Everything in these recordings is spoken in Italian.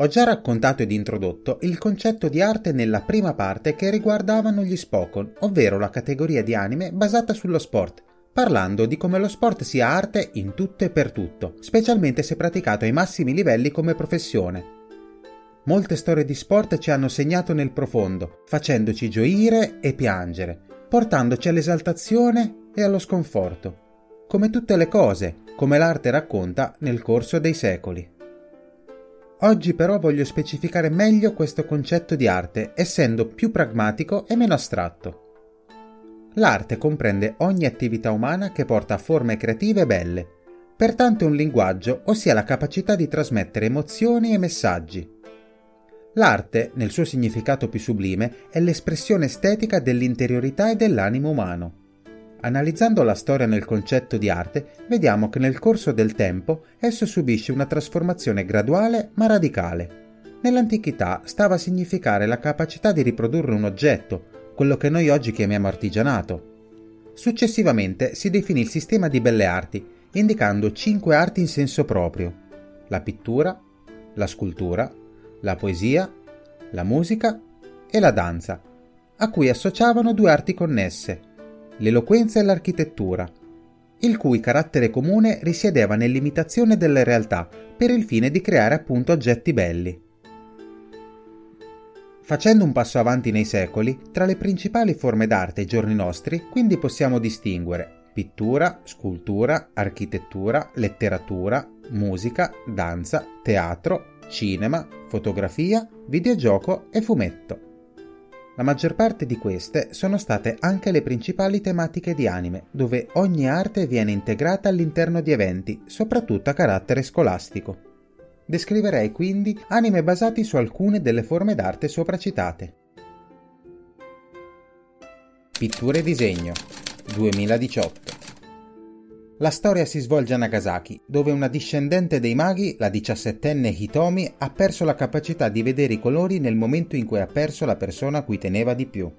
Ho già raccontato ed introdotto il concetto di arte nella prima parte che riguardavano gli Spokon, ovvero la categoria di anime basata sullo sport, parlando di come lo sport sia arte in tutto e per tutto, specialmente se praticato ai massimi livelli come professione. Molte storie di sport ci hanno segnato nel profondo, facendoci gioire e piangere, portandoci all'esaltazione e allo sconforto. Come tutte le cose, come l'arte racconta nel corso dei secoli. Oggi però voglio specificare meglio questo concetto di arte, essendo più pragmatico e meno astratto. L'arte comprende ogni attività umana che porta a forme creative belle, pertanto è un linguaggio, ossia la capacità di trasmettere emozioni e messaggi. L'arte, nel suo significato più sublime, è l'espressione estetica dell'interiorità e dell'animo umano. Analizzando la storia nel concetto di arte, vediamo che nel corso del tempo esso subisce una trasformazione graduale ma radicale. Nell'antichità stava a significare la capacità di riprodurre un oggetto, quello che noi oggi chiamiamo artigianato. Successivamente si definì il sistema di belle arti, indicando cinque arti in senso proprio: la pittura, la scultura, la poesia, la musica e la danza, a cui associavano due arti connesse, l'eloquenza e l'architettura, il cui carattere comune risiedeva nell'imitazione delle realtà per il fine di creare appunto oggetti belli. Facendo un passo avanti nei secoli, tra le principali forme d'arte ai giorni nostri, quindi possiamo distinguere pittura, scultura, architettura, letteratura, musica, danza, teatro, cinema, fotografia, videogioco e fumetto. La maggior parte di queste sono state anche le principali tematiche di anime, dove ogni arte viene integrata all'interno di eventi, soprattutto a carattere scolastico. Descriverei quindi anime basati su alcune delle forme d'arte sopracitate. Pittura e disegno 2018 La storia si svolge a Nagasaki, dove una discendente dei maghi, la diciassettenne Hitomi, ha perso la capacità di vedere i colori nel momento in cui ha perso la persona a cui teneva di più.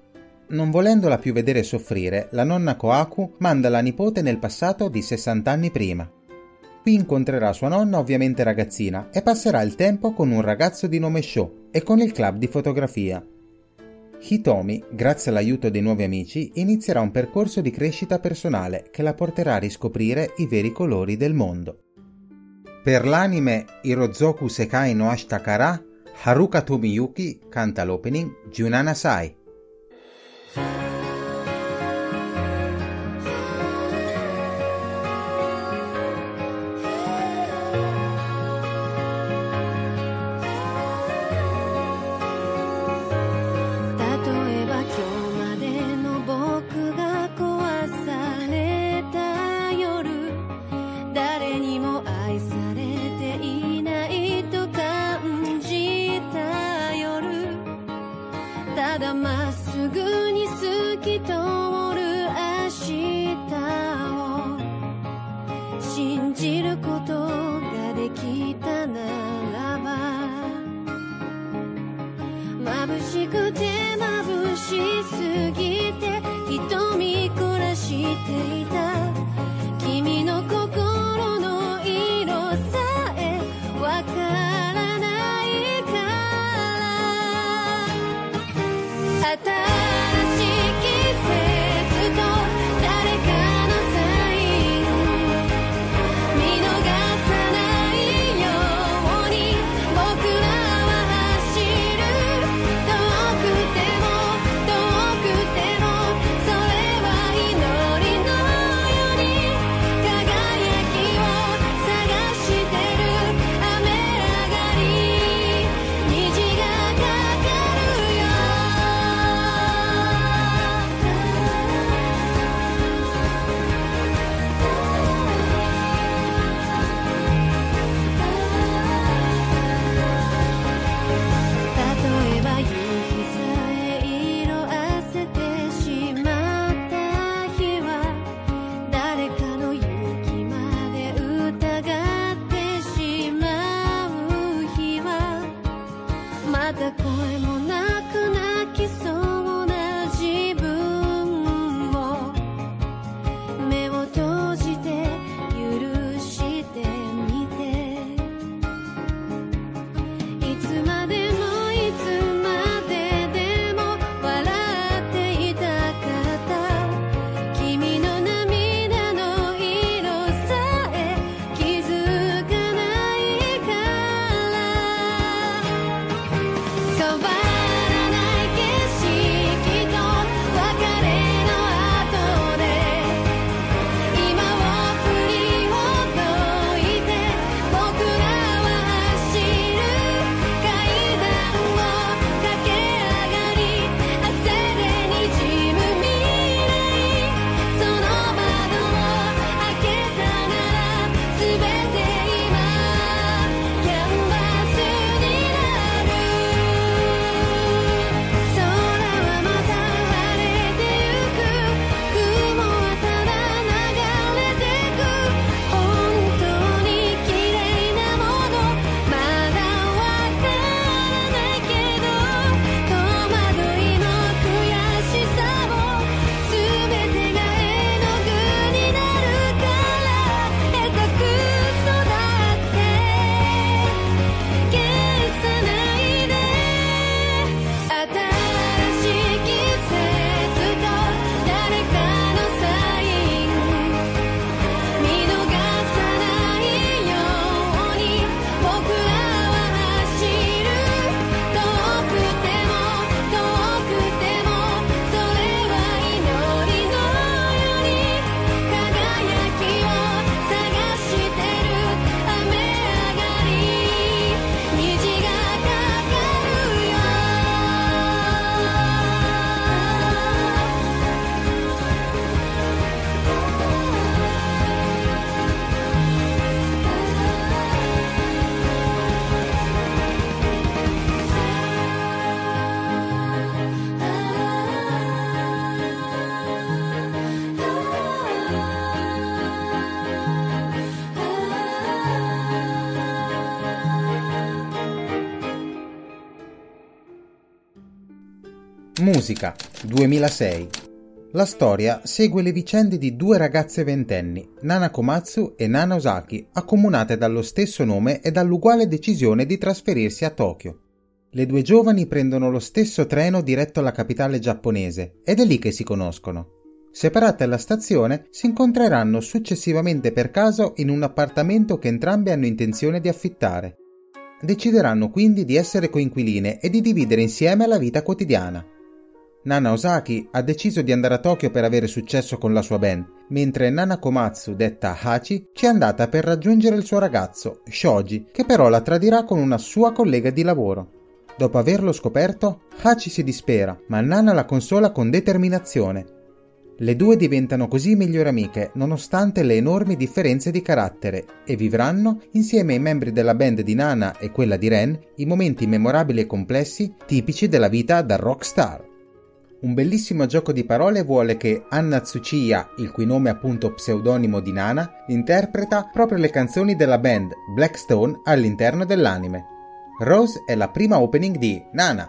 Non volendola più vedere soffrire, la nonna Koaku manda la nipote nel passato di 60 anni prima, Qui incontrerà sua nonna, ovviamente ragazzina, e passerà il tempo con un ragazzo di nome Sho e con il club di fotografia. Hitomi, grazie all'aiuto dei nuovi amici, inizierà un percorso di crescita personale che la porterà a riscoprire i veri colori del mondo. Per l'anime Hirozoku Sekai no Ashtakara, Haruka Tomiyuki canta l'opening 眩しくて眩しすぎて瞳凝らしていた。Musica 2006 La storia segue le vicende di due ragazze ventenni, Nana Komatsu e Nana Osaki, accomunate dallo stesso nome e dall'uguale decisione di trasferirsi a Tokyo. Le due giovani prendono lo stesso treno diretto alla capitale giapponese ed è lì che si conoscono. Separate alla stazione, si incontreranno successivamente per caso in un appartamento che entrambe hanno intenzione di affittare. Decideranno quindi di essere coinquiline e di dividere insieme la vita quotidiana. Nana Osaki ha deciso di andare a Tokyo per avere successo con la sua band, mentre Nana Komatsu, detta Hachi, ci è andata per raggiungere il suo ragazzo, Shoji, che però la tradirà con una sua collega di lavoro. Dopo averlo scoperto, Hachi si dispera, ma Nana la consola con determinazione. Le due diventano così migliori amiche, nonostante le enormi differenze di carattere, e vivranno, insieme ai membri della band di Nana e quella di Ren, i momenti memorabili e complessi tipici della vita da rockstar. Un bellissimo gioco di parole vuole che Anna Tsuchiya, il cui nome è appunto pseudonimo di Nana, interpreta proprio le canzoni della band Blackstone all'interno dell'anime. Rose è la prima opening di Nana.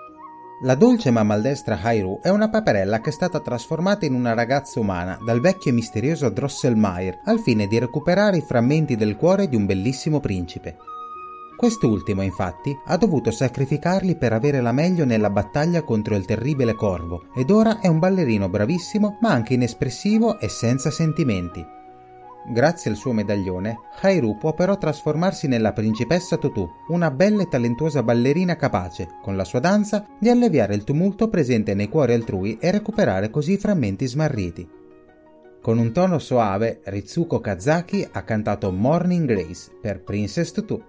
La dolce ma maldestra Hairu è una paperella che è stata trasformata in una ragazza umana dal vecchio e misterioso Drosselmeyer al fine di recuperare i frammenti del cuore di un bellissimo principe. Quest'ultimo, infatti, ha dovuto sacrificarli per avere la meglio nella battaglia contro il terribile corvo ed ora è un ballerino bravissimo ma anche inespressivo e senza sentimenti. Grazie al suo medaglione, Hairu può però trasformarsi nella principessa Tutu, una bella e talentuosa ballerina capace, con la sua danza, di alleviare il tumulto presente nei cuori altrui e recuperare così i frammenti smarriti. Con un tono soave, Ritsuko Kazaki ha cantato Morning Grace per Princess Tutu.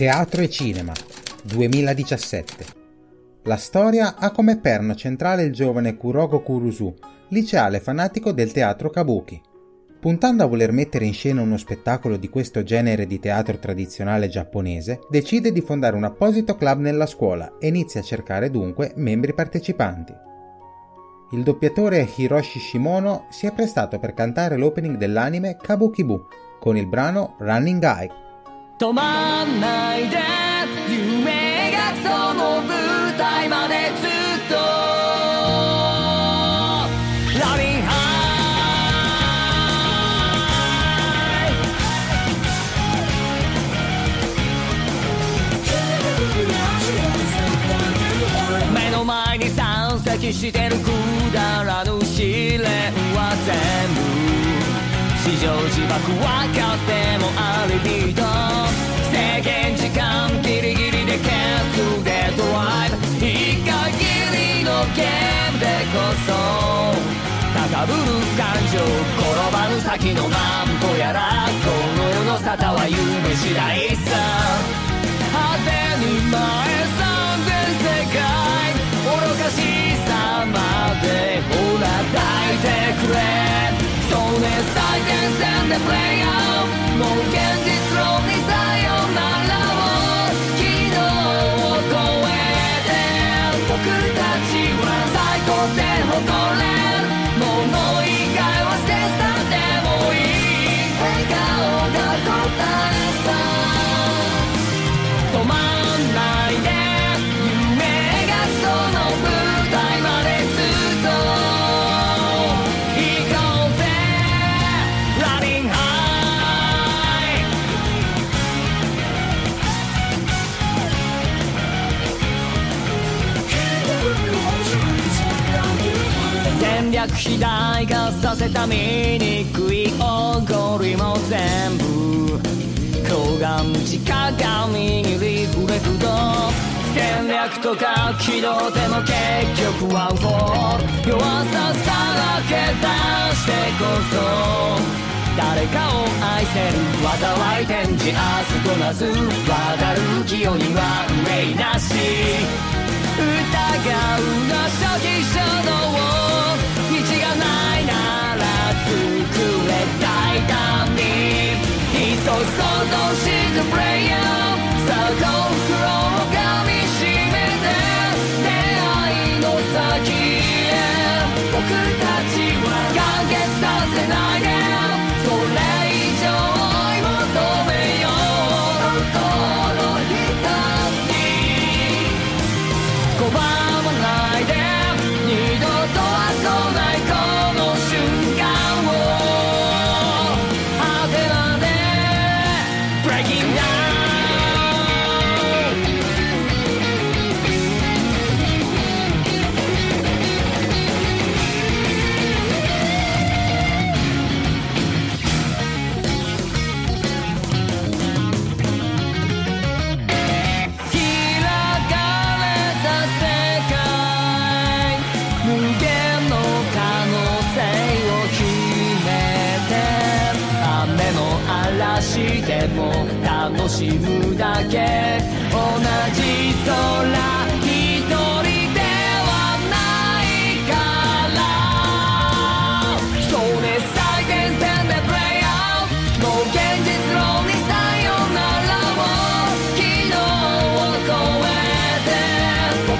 Teatro e cinema 2017 La storia ha come perno centrale il giovane Kurogo Kurusu, liceale fanatico del teatro kabuki. Puntando a voler mettere in scena uno spettacolo di questo genere di teatro tradizionale giapponese, decide di fondare un apposito club nella scuola e inizia a cercare dunque membri partecipanti. Il doppiatore Hiroshi Shimono si è prestato per cantare l'opening dell'anime Kabukibu con il brano Running Guy. 止まんないで。夢がその舞台までずっと。ラビンハイ。目の前に山積してるくだらぬ試練は全部。市場自爆分かってもある人制限時間ギリギリで消すデッドライブ一回きりのゲームでこそ高ぶる感情転ばぬ先のなんとやらこの世の沙汰は夢次第さ果てに前三千世界愚かしさまでほら抱いてくれそうね最前線でプレイヤーもう現実戦略肥大化させた醜いおごりも全部高顔地鏡にリフレクト戦略とか機動でも結局はフォー弱ささらけ出してこそ。誰かを愛せる災い転じ明日となす渡る清には憂いなし疑うな初期衝動道 大胆にいっそ想像してプ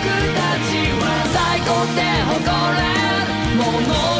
は最高って誇れるもの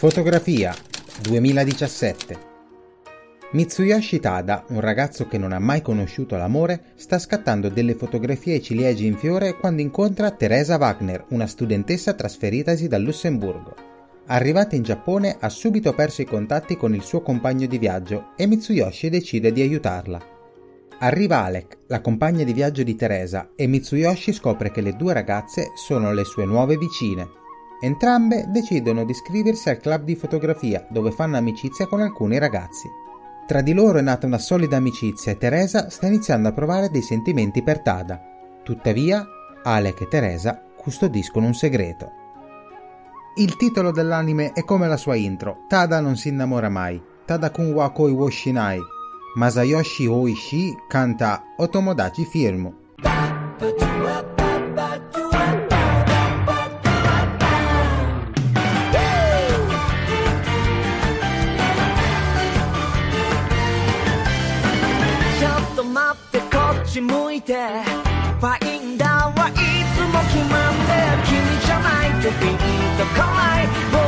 Fotografia 2017 Mitsuyoshi Tada, un ragazzo che non ha mai conosciuto l'amore, sta scattando delle fotografie ai ciliegi in fiore quando incontra Teresa Wagner, una studentessa trasferitasi dal Lussemburgo. Arrivata in Giappone, ha subito perso i contatti con il suo compagno di viaggio e Mitsuyoshi decide di aiutarla. Arriva Alec, la compagna di viaggio di Teresa, e Mitsuyoshi scopre che le due ragazze sono le sue nuove vicine. Entrambe decidono di iscriversi al club di fotografia, dove fanno amicizia con alcuni ragazzi. Tra di loro è nata una solida amicizia e Teresa sta iniziando a provare dei sentimenti per Tada. Tuttavia, Alec e Teresa custodiscono un segreto. Il titolo dell'anime è come la sua intro, Tada non si innamora mai, Tada kun wa koi wo shinai. Masayoshi Oishi canta Otomodachi Firmu. てファインダーはいつも決まって君じゃないとピンとこない。僕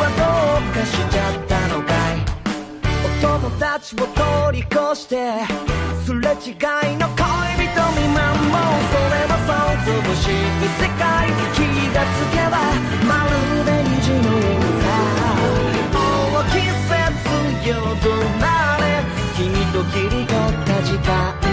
はどうかしちゃったのかい。お友達を通り越してすれ違いの恋人未満もそれはそう潰しい世界。気がつけばまるで虹のようさ大季節よどなれ。君と切り取った時間。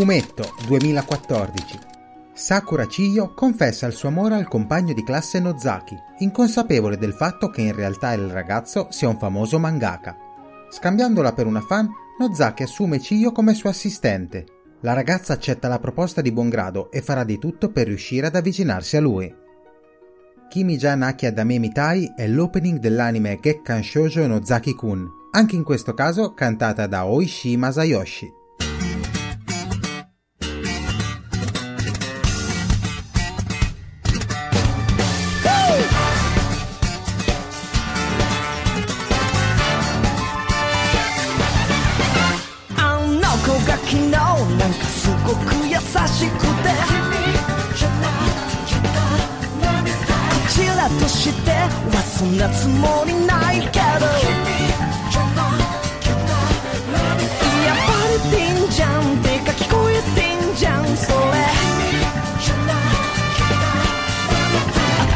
Fumetto 2014 Sakura Chiyo confessa il suo amore al compagno di classe Nozaki, inconsapevole del fatto che in realtà il ragazzo sia un famoso mangaka. Scambiandola per una fan, Nozaki assume Chiyo come suo assistente. La ragazza accetta la proposta di buon grado e farà di tutto per riuscire ad avvicinarsi a lui. Kimi-ja Naki Adame Mitai è l'opening dell'anime Gekkan Shoujo Nozaki-kun, anche in questo caso cantata da Oishi Masayoshi. としてはそんなつもりないけど。やっぱりてんじゃんてか聞こえてんじゃんそれ。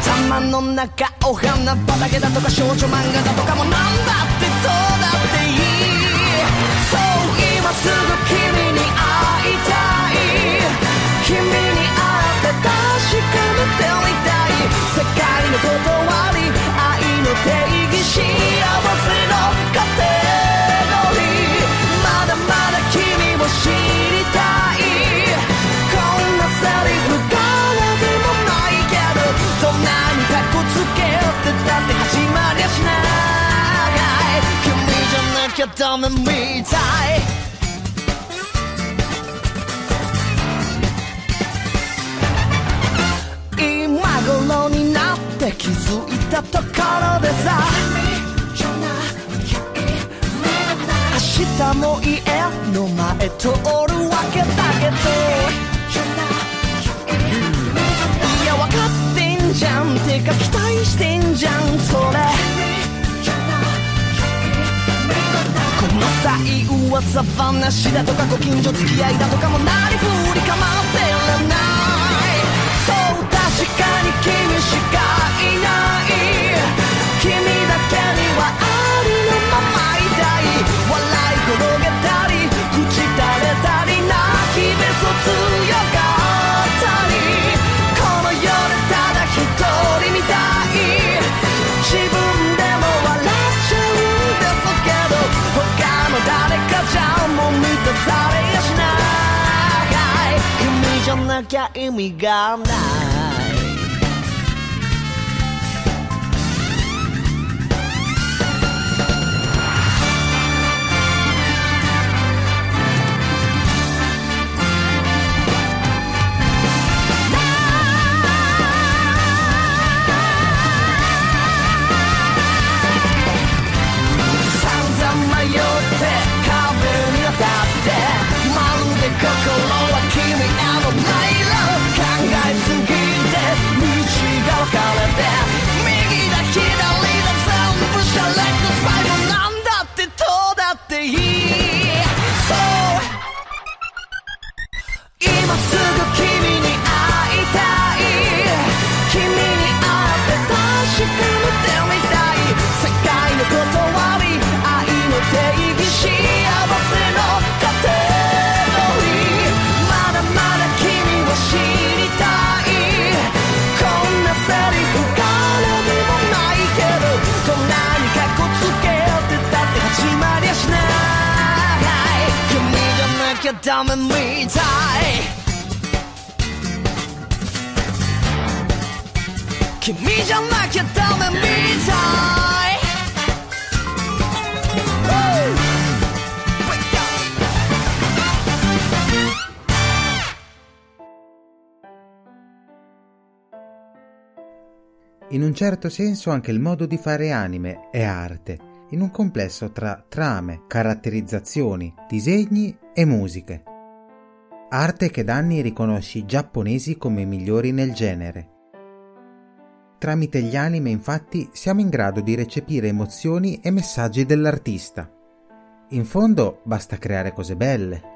頭の中お花畑だとか少女漫画だとかもなんだってどうだっていい。そう今すぐ君に会いたい。君に会って確かめて世界の断り愛の定義幸せのカテゴリーまだまだ君を知りたい。こんなセリフからでもないけどどんなにかっこつけてたって始まりゃしない君じゃなきゃダメみたい。って気づいたところでさ。明日も家の前通るわけだけど。いや分かってんじゃん。てか期待してんじゃんそれ。この際噂話だとかご近所付き合いだとかもなりふり構ってらな。に君しかいない君だけにはありのままいたい笑い転げたり口垂れたり泣きべそ強かったりこの世でただ一人みたい自分でも笑っちゃうんですけど他の誰かじゃもう満たされやしない君じゃなきゃ意味がない。じゃなきゃダメみたい君じゃなきゃダメみたい Woo! Wake up! In un certo senso anche il modo di fare anime è arte, in un complesso tra trame, caratterizzazioni, disegni e musiche. Arte che da anni riconosce i giapponesi come migliori nel genere. Tramite gli anime infatti siamo in grado di recepire emozioni e messaggi dell'artista. In fondo basta creare cose belle.